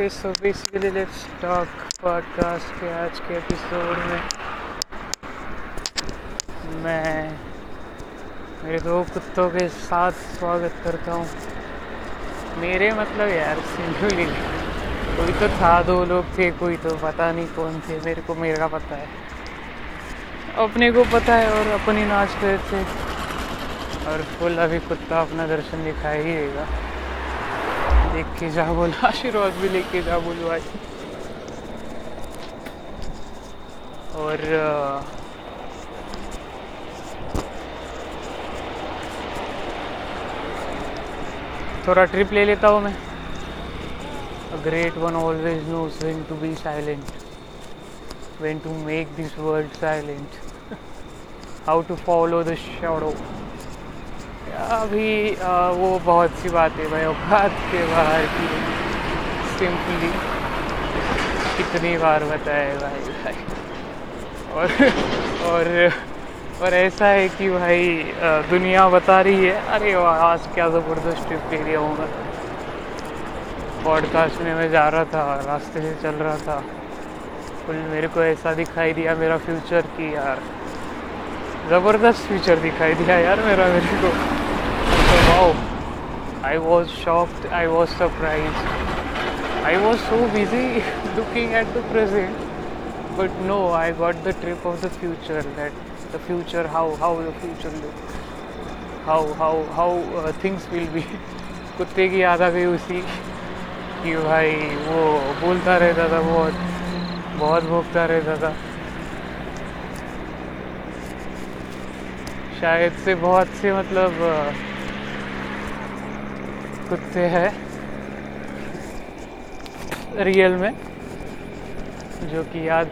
Okay so basically let's talk podcast के आज के एपिसोड में। मैं मेरे दो कुत्तों के साथ स्वागत करता हूँ। मेरे मतलब यार सिंगुली कोई तो था, दो लोग थे, कोई तो पता नहीं कौन थे, मेरे को, मेरा पता है। अपने को पता है और अपनी नाच रहे थे और फुल अभी कुत्ता अपना दर्शन दिखाई ही देगा। लेके जा बोलो। आशीर्वाद भी लेके जा बोलो आज और थोड़ा ट्रिप ले लेता हूँ मैं। A great one always knows when to be silent when to make this world silent how to follow the shadow अभी वो बहुत सी बातें भाई औकात के बाहर की सिंपली कितनी बार बताए भाई भाई। और और और ऐसा है कि भाई दुनिया बता रही है। अरे आज क्या ज़बरदस्त ट्रिप ले लिया हूँ मैं पॉडकास्ट में मैं जा रहा था, रास्ते से चल रहा था। फुल मेरे को ऐसा दिखाई दिया मेरा फ्यूचर की, यार। ज़बरदस्त फ्यूचर दिखाई दिया यार मेरा मेरे को। I was shocked I was surprise I was so busy looking at the present but no i got the trip of the future that the future how how the future look how how how uh, things will be कुत्ते की याद आ गई उसी कि भाई वो बोलता रहता था बहुत बहुत भोगता रहता था शायद से बहुत से मतलब कुत्ते हैं। रियल में। जो कि याद,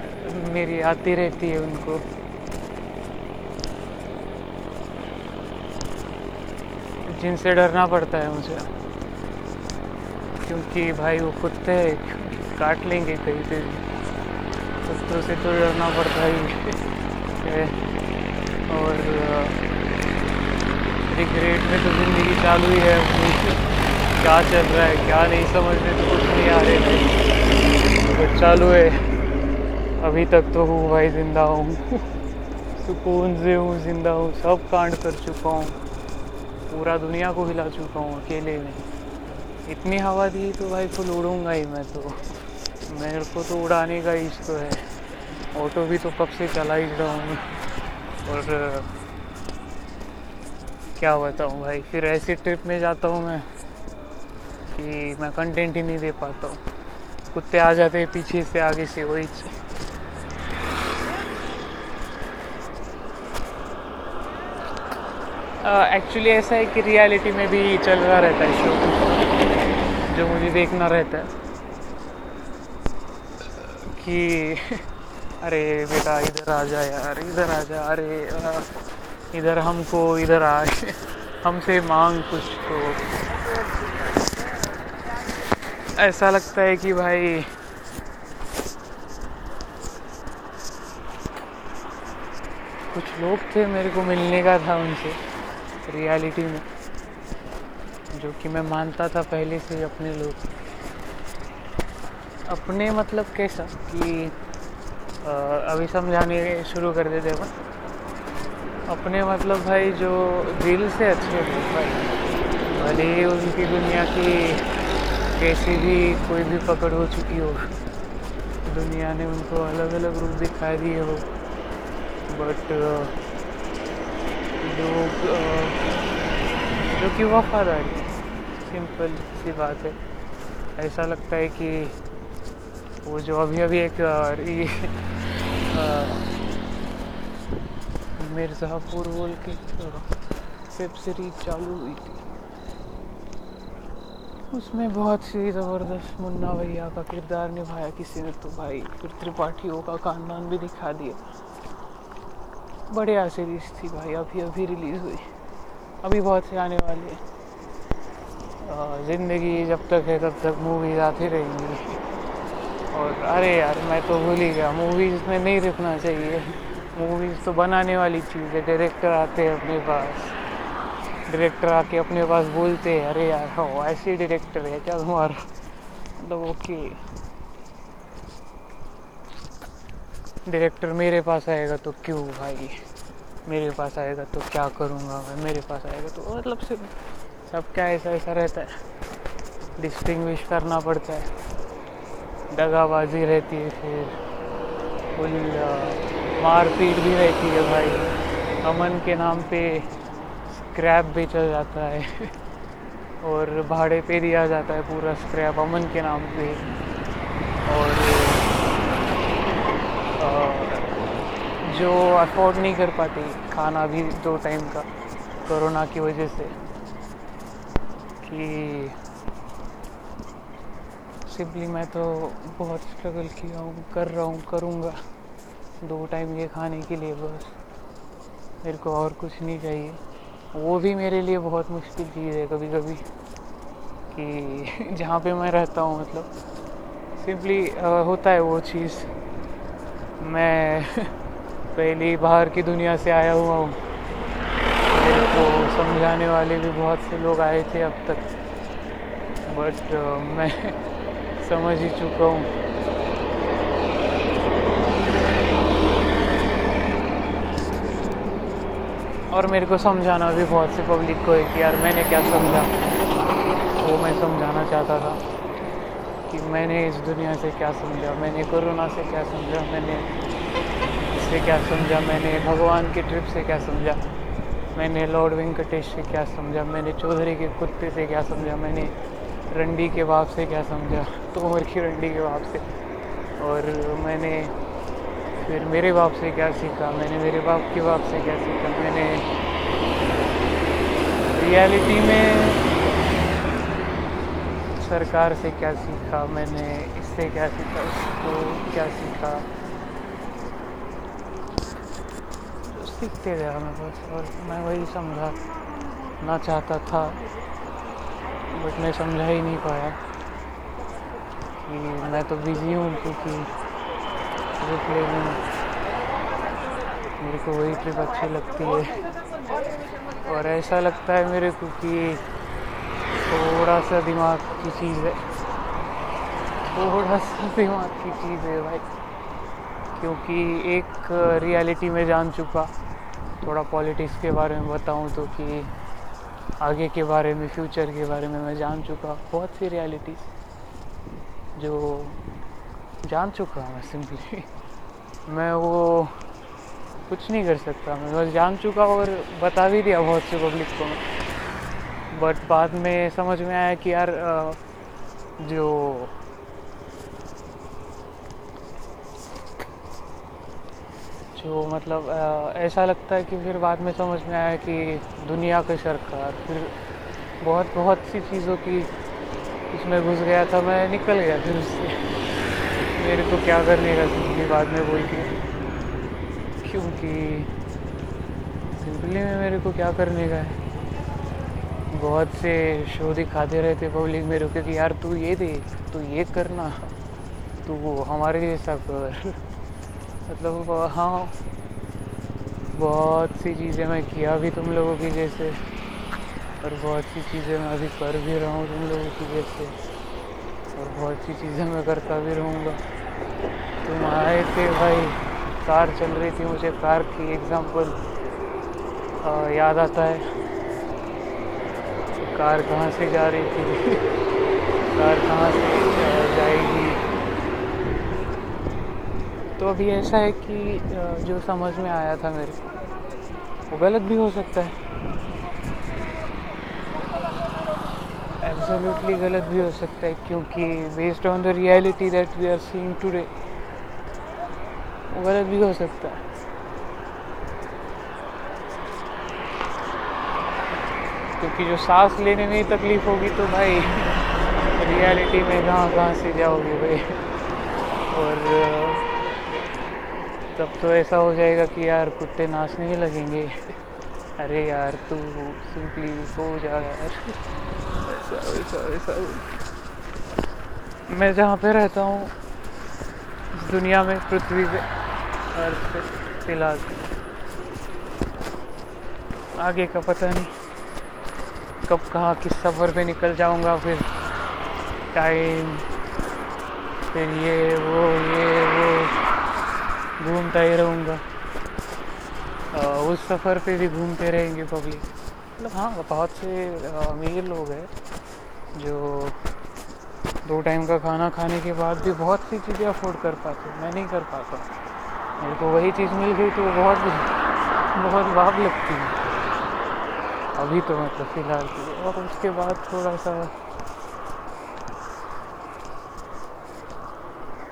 मेरी आती रहती है उनको। जिनसे डरना पड़ता है मुझे। क्योंकि भाई वो कुत्ते काट लेंगे कहीं पे कुत्तों से तो डरना पड़ता ही है। और रिग्रेट में तो ज़िंदगी चालू ही है। क्या चल रहा है? क्या नहीं समझ में तो कुछ नहीं आ रहे बट चालू है। अभी तक तो हूँ भाई, ज़िंदा हूँ। सुकून से हूँ, ज़िंदा हूँ। सब कांड कर चुका हूँ। पूरा दुनिया को हिला चुका हूँ, अकेले में। इतनी हवा दी तो भाई फुल उड़ूँगा ही मैं तो। मेरे को तो उड़ाने का इश्क तो है। ऑटो भी तो कब से चला ही रहा हूँ। और, क्या बताऊँ भाई, फिर ऐसी ट्रिप में जाता हूँ मैं। कि मैं कंटेंट ही नहीं दे पाता हूँ। कुत्ते आ जाते हैं पीछे से, आगे से, वही एक्चुअली ऐसा है कि रियलिटी में भी चल रहा रहता है शो जो मुझे देखना रहता है। कि, अरे बेटा, इधर आ जा यार, इधर आ जा, अरे इधर हमको, इधर आ। हमसे मांग कुछ तो। ऐसा लगता है कि भाई कुछ लोग थे मेरे को मिलने का था उनसे रियलिटी में जो कि मैं मानता था पहले से अपने लोग। अपने मतलब कैसा कि आ, अभी समझाने शुरू कर देते अपन। अपने मतलब भाई जो दिल से अच्छे थे भाई। भले उनकी दुनिया की कैसी भी कोई भी पकड़ हो चुकी हो, दुनिया ने उनको अलग अलग रूप दिखा दिए हो। बट लोग जो कि वफादारी सिंपल सी बात है। ऐसा लगता है कि वो जो अभी अभी एक मिर्ज़ापुर बोल के वेब सीरीज़ चालू हुई थी। उसमें बहुत सी ज़बरदस्त मुन्ना भैया का किरदार निभाया किसी ने तो भाई, फिर त्रिपाठियों का खानदान भी दिखा दिया। बढ़िया सीरीज़ थी भाई, अभी अभी रिलीज़ हुई। अभी बहुत से आने वाली है। ज़िंदगी जब तक है, तब तक मूवीज़ आती रहेंगी। और अरे यार, मैं तो भूल ही गया मूवीज़ में नहीं रुकना चाहिए। मूवीज़ तो बनाने वाली चीज़ है डायरेक्टर आते हैं अपने पास। डायरेक्टर आके अपने पास बोलते हैं, अरे यार, हो, ऐसे डायरेक्टर है क्या तुम्हारा? मतलब ओके डायरेक्टर मेरे पास आएगा तो क्यों भाई? मेरे पास आएगा तो क्या करूँगा मैं? मेरे पास आएगा तो मतलब सिर्फ़ सब क्या ऐसा ऐसा रहता है। डिस्टिंग्विश करना पड़ता है। दगाबाजी रहती है फिर। मारपीट भी रहती है भाई। अमन के नाम पे स्क्रैप बेचा जाता है। और भाड़े पे दिया जाता है पूरा स्क्रैप अमन के नाम पे। और जो अफोर्ड नहीं कर पाती खाना भी दो टाइम का कोरोना की वजह से। कि सिंपली मैं तो बहुत स्ट्रगल किया हूँ, कर रहा हूँ, करूँगा। दो टाइम ये खाने के लिए बस। मेरे को और कुछ नहीं चाहिए। वो भी मेरे लिए बहुत मुश्किल चीज़ है कभी कभी कि जहाँ पे मैं रहता हूँ मतलब। सिंपली होता है वो चीज़। मैं पहली बाहर की दुनिया से आया हुआ हूँ। मेरे को समझाने वाले भी बहुत से लोग आए थे अब तक। बट मैं समझ ही चुका हूँ। और मेरे को समझाना भी बहुत सी पब्लिक को है कि यार मैंने क्या समझा। वो मैं समझाना चाहता था कि मैंने इस दुनिया से क्या समझा, मैंने कोरोना से क्या समझा, मैंने इससे क्या समझा, मैंने भगवान की ट्रिप से क्या समझा, मैंने लॉर्ड वेंकटेश से क्या समझा, मैंने चौधरी के कुत्ते से क्या समझा, मैंने रंडी के बाप से क्या समझा, तोमर की रंडी के बाप से। और मैंने फिर मेरे बाप से क्या सीखा? मैंने मेरे बाप के बाप से क्या सीखा? मैंने रियलिटी में सरकार से क्या सीखा? मैंने इससे क्या सीखा? उसको क्या सीखा? तो सीखते गया मैं बस। और मैं वही समझा, ना चाहता था, बट मैं समझा ही नहीं पाया कि मैं तो बिज़ी हूँ क्योंकि ट्रिप लेने। मेरे को वही ट्रिप अच्छी लगती है। और ऐसा लगता है मेरे को कि थोड़ा सा दिमाग की चीज़ है। थोड़ा सा दिमाग की चीज़ है भाई। क्योंकि एक रियलिटी में जान चुका। थोड़ा पॉलिटिक्स के बारे में बताऊँ तो कि आगे के बारे में फ्यूचर के बारे में मैं जान चुका। बहुत सी रियलिटीज़ जो जान चुका हूँ मैं सिंपली। मैं वो कुछ नहीं कर सकता। मैं बस जान चुका और बता भी दिया बहुत से पब्लिक को। बट बाद में समझ में आया कि यार जो जो मतलब ऐसा लगता है कि फिर बाद में समझ में आया कि दुनिया की सरकार, फिर बहुत बहुत सी चीज़ों की उसमें घुस गया था। मैं निकल गया फिर उससे। मेरे को क्या करने का सिंपली बाद में बोल के। क्योंकि सिंपली में मेरे को क्या करने का है? बहुत से शो दिखाते रहते पब्लिक मेरे को कि यार तू ये दे तू ये करना, तू वो हमारे जैसा कर। मतलब हाँ। बहुत सी चीज़ें मैं किया भी तुम लोगों की जैसे। और बहुत सी चीज़ें मैं अभी कर भी रहा हूँ तुम लोगों की जैसे। और बहुत सी चीज़ें मैं करता भी रहूँगा। तुम आए थे भाई। कार चल रही थी मुझे, कार की एग्ज़ाम्पल याद आता है। कार कहाँ से जा रही थी? कार कहाँ से जाएगी? तो अभी ऐसा है कि जो समझ में आया था मेरे वो गलत भी हो सकता है। एब्सोल्युटली गलत भी हो सकता है, क्योंकि based on the reality that we are seeing today गलत भी हो सकता है। क्योंकि जो सांस लेने में तकलीफ़ होगी तो भाई रियलिटी में कहाँ कहाँ से जाओगे भाई? और, तब तो ऐसा हो जाएगा कि यार कुत्ते नाचने ही लगेंगे। अरे यार, तू सिंपली हो जा यार। ऐसा ऐसा ऐसा। मैं जहाँ पे रहता हूँ दुनिया में, पृथ्वी पे फ़िलहाल आगे का पता नहीं कब कहाँ किस सफ़र पे निकल जाऊँगा, फिर टाइम फिर ये, वो ये, वो, घूमता ही रहूँगा। उस सफ़र पे भी घूमते रहेंगे पब्लिक मतलब हाँ बहुत से अमीर लोग हैं जो दो टाइम का खाना खाने के बाद भी बहुत सी चीज़ें अफोर्ड कर पाते, मैं नहीं कर पाता। मेरे को वही चीज़ मिल गई तो बहुत बहुत वाप लगती है। अभी तो मतलब फ़िलहाल की और उसके बाद थोड़ा सा,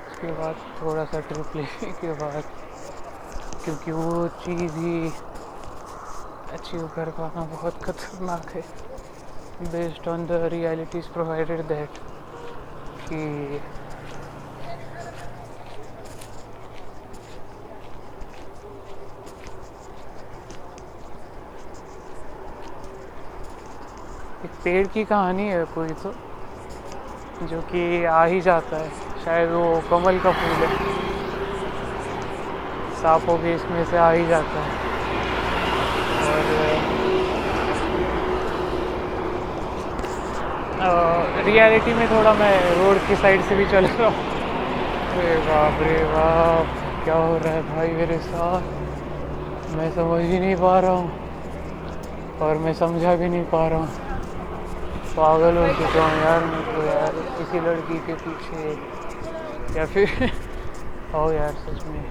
उसके बाद थोड़ा सा ट्रिप लेने के बाद, क्योंकि वो चीज़ ही अचीव कर पाना बहुत खतरनाक है। Based on the realities provided that कि पेड़ की कहानी है कोई तो जो कि आ ही जाता है। शायद वो कमल का फूल है। सांपों भी इसमें से आ ही जाता है। और रियलिटी में थोड़ा मैं रोड की साइड से भी चल रहा हूँ। अरे बाप रे बाप, क्या हो रहा है भाई मेरे साथ? मैं समझ ही नहीं पा रहा हूँ और मैं समझा भी नहीं पा रहा हूँ। पागल हो चुका हूँ यार मेरे को यार, किसी लड़की के पीछे या फिर हो यार सच में।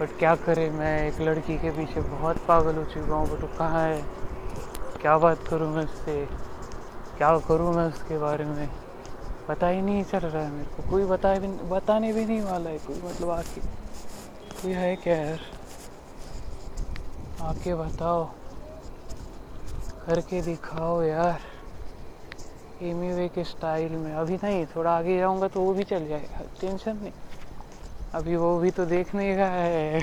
बट क्या करे, मैं एक लड़की के पीछे बहुत पागल हो चुका हूँ बट वो कहाँ है? क्या बात करूँ मैं उससे? क्या करूँ मैं उसके बारे में? पता ही नहीं चल रहा है मेरे को। कोई बता भी बताने भी नहीं वाला है कोई मतलब आके। कोई है क्या यार? आके बताओ। करके दिखाओ यार। एमी वे के स्टाइल में। अभी नहीं, थोड़ा आगे जाऊँगा तो वो भी चल जाएगा, टेंशन नहीं। अभी वो भी तो देखने का है।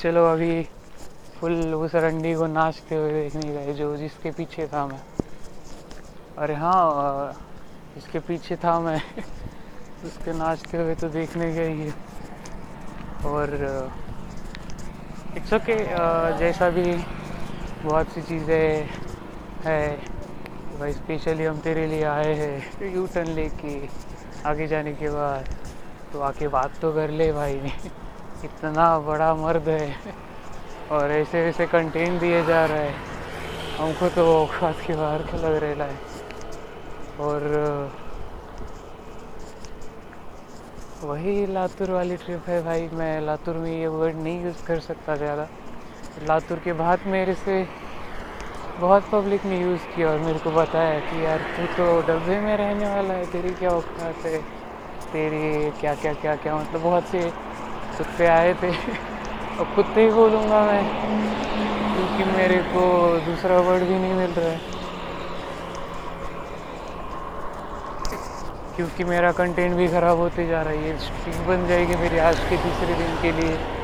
चलो अभी फुल उस रंडी को नाचते हुए देखने का जो जिसके पीछे था मैं। अरे हाँ इसके पीछे था मैं, उसके नाचते हुए तो देखने का ही। और इट्स ओके जैसा भी बहुत सी चीज़ें है भाई स्पेशली हम तेरे लिए आए हैं। यू टर्न लेके आगे जाने के बाद तो आके बात तो कर ले भाई। इतना बड़ा मर्द है और ऐसे ऐसे कंटेंट दिए जा रहा है। हमको तो औकात के बाहर का लग रहा है। और, वही लातूर वाली ट्रिप है भाई। मैं लातूर में ये वर्ड नहीं यूज़ कर सकता ज़्यादा। लातूर के बाद मेरे से बहुत पब्लिक ने यूज़ किया और मेरे को बताया कि यार, तू तो डब्बे में रहने वाला है, तेरी क्या औकात है? तेरी क्या क्या क्या क्या? मतलब बहुत से कुत्ते आए थे। और कुत्ते ही बोलूँगा मैं क्योंकि मेरे को दूसरा वर्ड भी नहीं मिल रहा है। क्योंकि मेरा कंटेंट भी ख़राब होते जा रहा है, ये स्ट्रीक बन जाएगी मेरी आज के तीसरे दिन के लिए।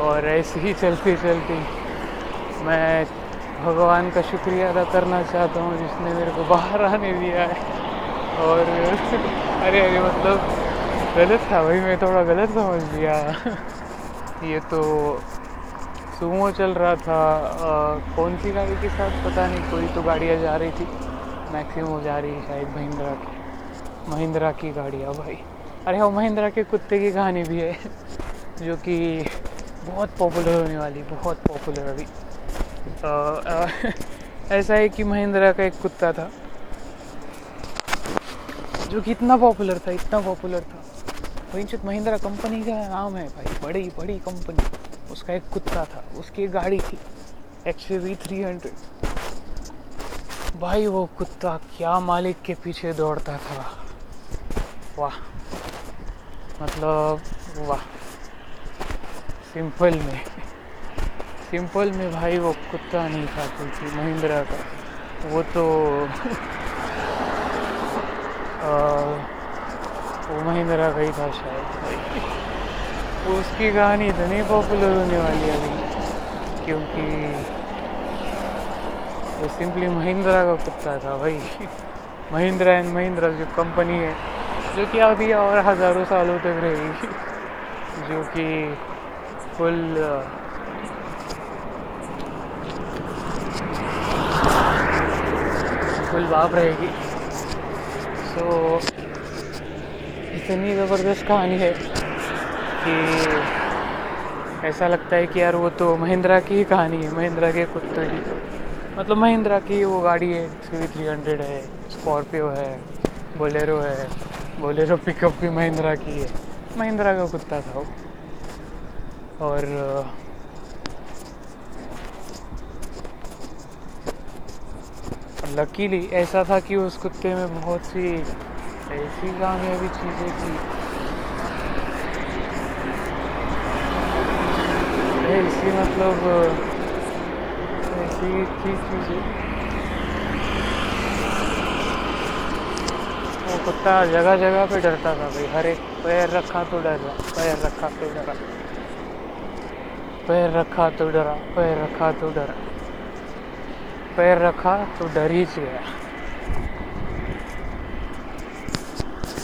और ऐसे ही चलते चलते मैं भगवान का शुक्रिया अदा करना चाहता हूँ जिसने मेरे को बाहर आने दिया है। और अरे अरे मतलब गलत था भाई मैं थोड़ा गलत समझ लिया। ये तो सुमो चल रहा था आ, कौन सी गाड़ी के साथ पता नहीं कोई तो गाड़ियाँ जा रही थी। मैक्सिमम जा रही शायद महिंद्रा की। महिंद्रा की गाड़ियाँ भाई। अरे हाँ महिंद्रा के कुत्ते की कहानी भी है जो कि बहुत पॉपुलर होने वाली, बहुत पॉपुलर अभी। तो ऐसा है कि महिंद्रा का एक कुत्ता था, जो कि इतना पॉपुलर था, इतना पॉपुलर था। वही महिंद्रा कंपनी का नाम है भाई, बड़ी बड़ी कंपनी उसका एक कुत्ता था, उसकी एक गाड़ी थी एक्स वी थ्री हंड्रेड भाई वो कुत्ता क्या मालिक के पीछे दौड़ता था। वाह। मतलब वाह। सिंपल में। सिंपल में भाई वो कुत्ता नहीं था थी महिंद्रा का। वो तो आ, वो महिंद्रा का ही था शायद भाई। उसकी कहानी इतनी पॉपुलर होने वाली अभी क्योंकि वो सिंपली महिंद्रा का कुत्ता था भाई। महिंद्रा एंड महिंद्रा जो कंपनी है जो कि अभी और हज़ारों सालों तक रहेगी जो कि फुल फुल बाप रहेगी तो इतनी ज़बरदस्त कहानी है कि ऐसा लगता है कि यार वो तो महिंद्रा की ही कहानी है, महिंद्रा के कुत्ते की मतलब महिंद्रा की वो गाड़ी है थ्री थ्री हंड्रेड है स्कॉर्पियो है बोलेरो है बोलेरो पिकअप भी महिंद्रा की है। महिंद्रा का कुत्ता था वो। और लकीली ऐसा था कि उस कुत्ते में बहुत सी ऐसी कामयाबी चीज़ें थी। ऐसी मतलब ऐसी थी चीज़ें। वो कुत्ता जगह जगह पे डरता था भाई, हर एक पैर रखा तो डर, पैर रखा तो डरा। पैर रखा तो डरा, पैर रखा तो डरा। पैर रखा तो डर ही। गया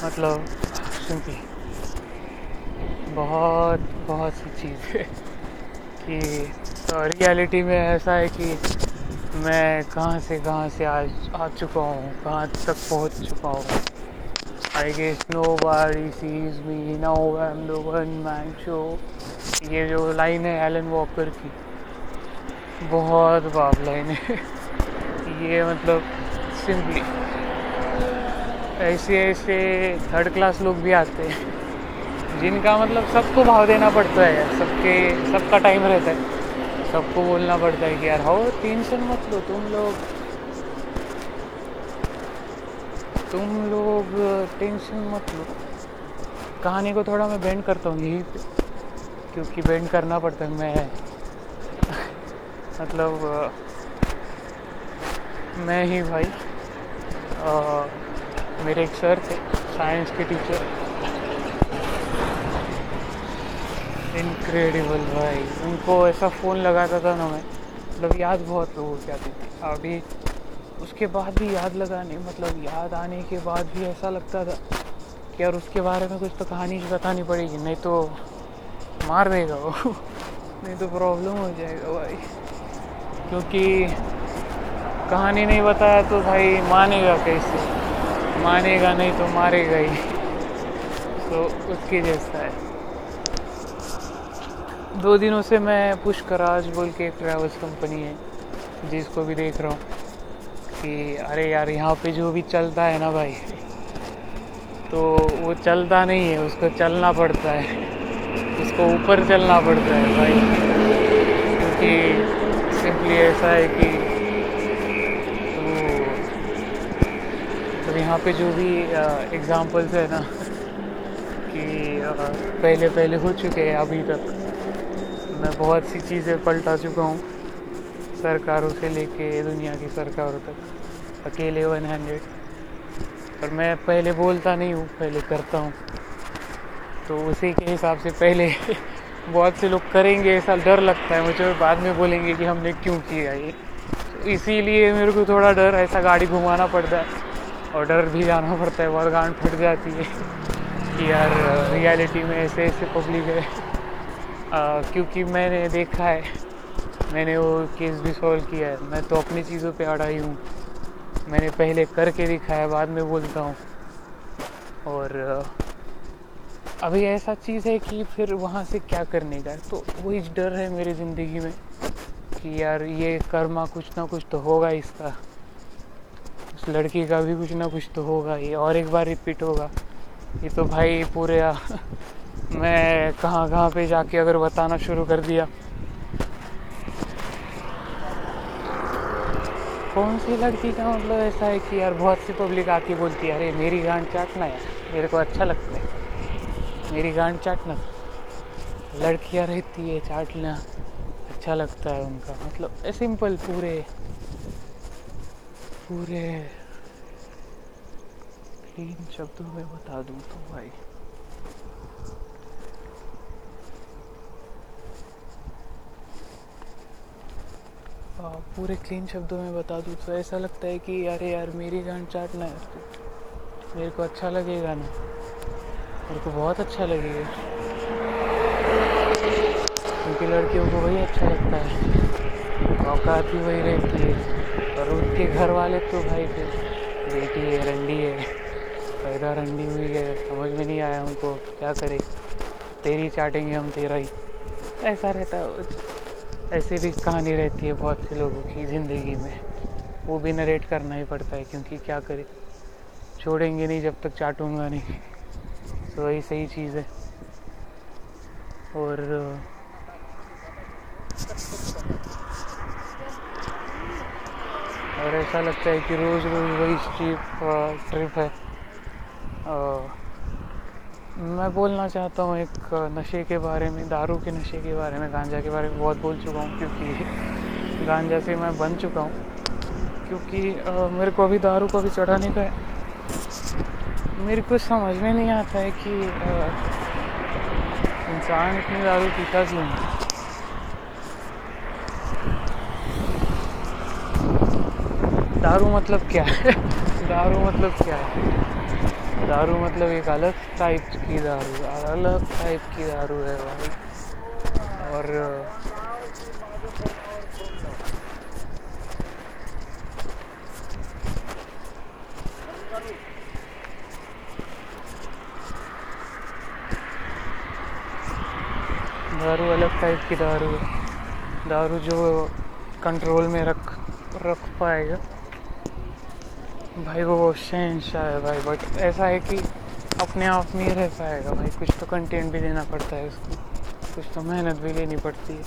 मतलब सिंपली बहुत बहुत सी चीज़ है कि तो रियलिटी में ऐसा है कि मैं कहाँ से कहाँ से आज आ चुका हूँ, कहाँ तक पहुँच चुका हूँ। I guess nobody sees me no I am the one man show ये जो लाइन है एलन वॉकर की, बहुत बाप लाइन है। ये मतलब सिंपली ऐसे ऐसे थर्ड क्लास लोग भी आते हैं, जिनका मतलब सबको भाव देना पड़ता है सबके, सबका टाइम रहता है। सबको बोलना पड़ता है कि यार हो टेंशन मत लो, तुम लोग तुम लोग टेंशन मत लो। कहानी को थोड़ा मैं बेंड करता हूँ यही पे। क्योंकि बेंड करना पड़ता है मैं मतलब मैं ही भाई आ, मेरे एक सर थे साइंस के टीचर इनक्रेडिबल भाई। उनको ऐसा फ़ोन लगाता था ना मैं मतलब याद बहुत लोगों की आती थी। अभी उसके बाद भी याद लगाने मतलब याद आने के बाद भी ऐसा लगता था कि यार उसके बारे में कुछ तो कहानी बतानी पड़ेगी नहीं तो मार देगा वो। नहीं तो प्रॉब्लम हो जाएगा भाई। क्योंकि कहानी नहीं बताया तो भाई मानेगा कैसे? मानेगा नहीं तो मारेगा ही। तो उसके जैसा है। दो दिनों से मैं पुष्कराज बोल के एक ट्रैवल्स कंपनी है, जिसको भी देख रहा हूँ। कि अरे यार, यहाँ पे जो भी चलता है ना भाई तो वो चलता नहीं है, उसको चलना पड़ता है। उसको ऊपर चलना पड़ता है भाई। क्योंकि सिंपली ऐसा है कि तो, तो यहाँ पे जो भी एग्ज़ाम्पल्स है ना कि पहले पहले हो चुके हैं अभी तक। मैं बहुत सी चीज़ें पलटा चुका हूँ सरकारों से लेके दुनिया की सरकारों तक। अकेले वन हंड्रेड पर मैं पहले बोलता नहीं हूँ पहले करता हूँ। तो उसी के हिसाब से पहले बहुत से लोग करेंगे, ऐसा डर लगता है मुझे बाद में बोलेंगे कि हमने क्यों किया ये। तो इसीलिए मेरे को थोड़ा डर, ऐसा गाड़ी घुमाना पड़ता है, और डर भी जाना पड़ता है, बहुत गांड फट जाती है कि यार, रियलिटी में ऐसे ऐसे पब्लिक है। क्योंकि मैंने देखा है, मैंने वो केस भी सॉल्व किया है, मैं तो अपनी चीज़ों पे अड़ाई हूँ। मैंने पहले करके दिखाया, बाद में बोलता हूँ। और अभी ऐसा चीज़ है कि फिर वहाँ से क्या करने का तो वही डर है मेरी ज़िंदगी में कि यार ये कर्मा कुछ ना कुछ तो होगा इसका। उस लड़की का भी कुछ ना कुछ तो होगा, ये और एक बार रिपीट होगा। ये तो भाई पूरे मैं कहाँ कहाँ पे जाके अगर बताना शुरू कर दिया। कौन सी लड़की का मतलब ऐसा है कि यार बहुत सी पब्लिक आके बोलती है, अरे मेरी गांड चाटना यार मेरे को अच्छा लगता है। मेरी गांड चाटना लड़कियाँ रहती है, चाटना अच्छा लगता है उनका। मतलब सिंपल पूरे पूरे क्लीन शब्दों में बता दूँ तो भाई। पूरे क्लीन शब्दों में बता दूँ तो ऐसा लगता है कि अरे यार मेरी गांड चाटना है, मेरे को अच्छा लगेगा ना। मेरे को बहुत अच्छा लगेगा क्योंकि लड़कियों को वही अच्छा लगता है। औकात भी वही रहती है। और उनके घर वाले तो भाई फिर बेटी है, रंडी है। पैदा रंडी हुई है, समझ में नहीं आया हमको क्या करे। तेरी चाटेंगे हम तेरा ही। ऐसा रहता है ऐसी भी कहानी रहती है बहुत से लोगों की ज़िंदगी में। वो भी नरेट करना ही पड़ता है, क्योंकि क्या करे। छोड़ेंगे नहीं जब तक चाटूँगा नहीं। तो वही सही चीज़ है। और और ऐसा लगता है कि रोज़ रोज़ वही ट्रिप ट्रिप है। आ, मैं बोलना चाहता हूँ एक नशे के बारे में दारू के नशे के बारे में गांजा के बारे में बहुत बोल चुका हूँ क्योंकि गांजा से मैं बन चुका हूँ। क्योंकि आ, मेरे को अभी दारू को भी चढ़ाने का है। मेरे को समझ में नहीं आता है कि इंसान इतनी दारू पीता क्यों दारू मतलब क्या है? दारू मतलब क्या है? दारू मतलब एक अलग टाइप की दारू, अलग टाइप की दारू है भाई। और दारू अलग टाइप की दारू है। दारू जो कंट्रोल में रख रख पाएगा। भाई वो शहनशाह है भाई बट ऐसा है कि अपने आप में ही रह पाएगा भाई। कुछ तो कंटेंट भी देना पड़ता है उसको। कुछ तो मेहनत भी लेनी पड़ती है।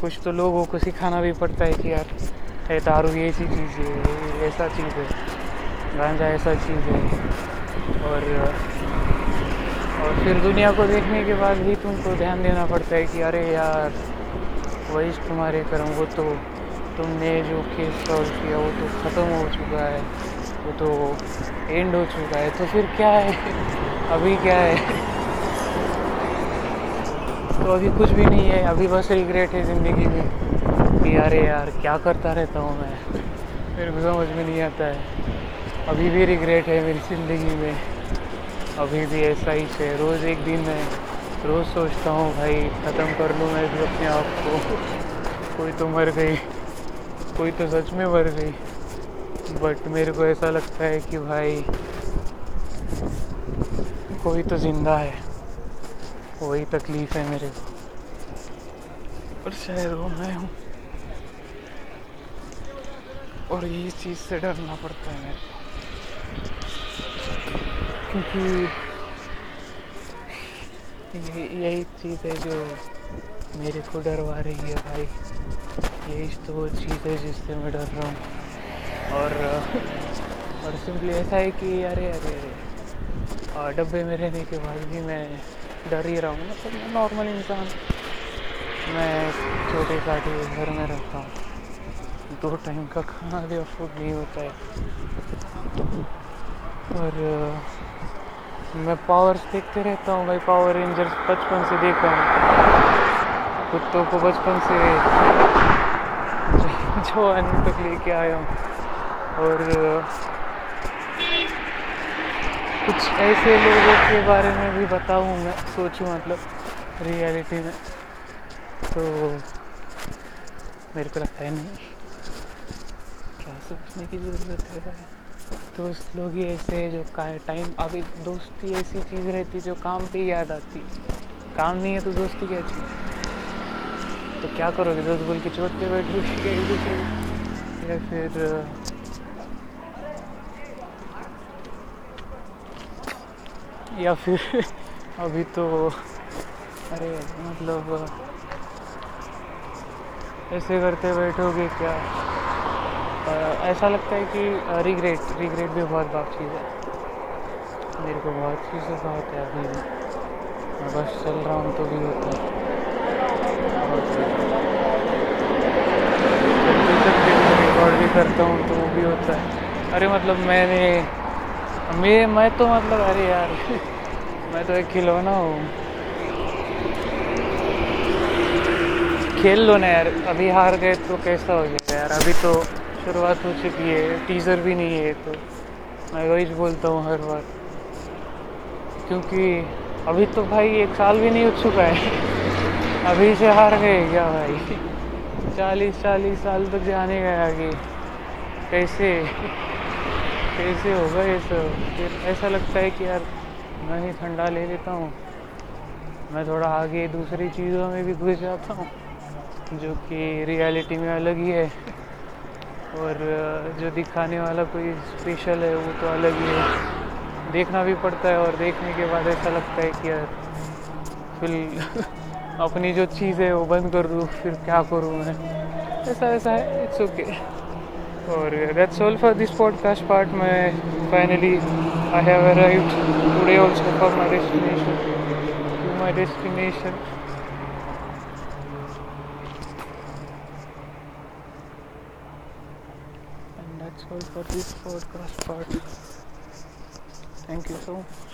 कुछ तो लोगों को सिखाना भी पड़ता है कि यार ये दारू ये ऐसी चीज़ है, ऐसा चीज़ है, गांजा ऐसा चीज़ है। और और फिर दुनिया को देखने के बाद भी तुमको ध्यान देना पड़ता है कि अरे यार वही तुम्हारे कर्म, वो तो तुमने जो केस सॉल्व किया, वो तो ख़त्म हो चुका है, वो तो एंड हो चुका है तो फिर क्या है? अभी क्या है? तो अभी कुछ भी नहीं है, अभी बस रिग्रेट है ज़िंदगी में, कि अरे यार, क्या करता रहता हूँ मैं? मेरे को समझ में नहीं आता है। अभी भी रिग्रेट है मेरी ज़िंदगी में। अभी भी ऐसा ही है। रोज़ एक दिन मैं रोज़ सोचता हूँ, भाई, ख़त्म कर लूँ मैं भी अपने आप को। कोई तो मर गई, कोई तो सच में मर गई। बट मेरे को ऐसा लगता है कि भाई, कोई तो ज़िंदा है। वही तकलीफ़ है मेरे को। और शायद वो मैं हूँ। और ये चीज़ से डरना पड़ता है मेरे को। क्योंकि यही चीज़ है जो मेरे को डरवा रही है भाई। यही तो चीज़ है जिससे मैं डर रहा हूँ। और और सिंपली ऐसा है कि अरे अरे अरे डब्बे में रहने के बाद भी मैं डर ही रहा हूँ। मतलब मैं नॉर्मल इंसान। मैं छोटे काटे घर में रहता हूँ। दो टाइम का खाना भी अफोर्ड नहीं होता है। और मैं पावर्स देखते रहता हूँ भाई पावर रेंजर्स बचपन से देखा हूँ। कुत्तों को बचपन से जो आने तक लेके आया हूँ। और, कुछ ऐसे लोगों के बारे में भी बताऊँ मैं, सोचूं मतलब रियलिटी में। तो मेरे को लगता है नहीं। क्या सोचने की ज़रूरत है भाई? दोस्त लोग ही ऐसे जो का टाइम अभी दोस्ती ऐसी चीज़ रहती जो काम पे याद आती काम नहीं है तो दोस्ती क्या चीज़? तो क्या करोगे? दोस्त बोल के चोट पे बैठोगे या फिर या फिर, अभी तो अरे मतलब ऐसे करते बैठोगे क्या? ऐसा लगता है कि रिग्रेट रिग्रेट भी बहुत बात चीज़ है। मेरे को बहुत चीज़ें का होता है। अभी मैं बस चल रहा हूँ तो भी होता है। रिकॉर्ड भी करता हूँ तो वो भी होता है। अरे मतलब मैंने, मैं मैं तो मतलब अरे यार, मैं तो एक खिलौना हूँ। खेल लो ना यार, अभी हार गए तो कैसा हो जाएगा यार? अभी तो शुरुआत हो चुकी है। टीज़र भी नहीं है तो मैं वही बोलता हूँ हर बार। क्योंकि अभी तो भाई एक साल भी नहीं हो चुका है। अभी से हार गए क्या भाई? चालीस चालीस साल तक जाने गए आगे। कैसे? कैसे होगा ये सब? फिर ऐसा लगता है कि यार मैं ही ठंडा ले लेता हूँ। मैं थोड़ा आगे दूसरी चीज़ों में भी घुस जाता हूँ, जो कि रियलिटी में अलग ही है। और जो दिखाने वाला कोई स्पेशल है, वो तो अलग ही है। देखना भी पड़ता है और देखने के बाद ऐसा लगता है कि यार, फिर अपनी जो चीज़ है, वो बंद कर दूँ, फिर क्या करूँ मैं? ऐसा ऐसा है इट्स ओके और that's all for this podcast part में finally I have arrived today also for my destination to my destination for this podcast part. Thank you so much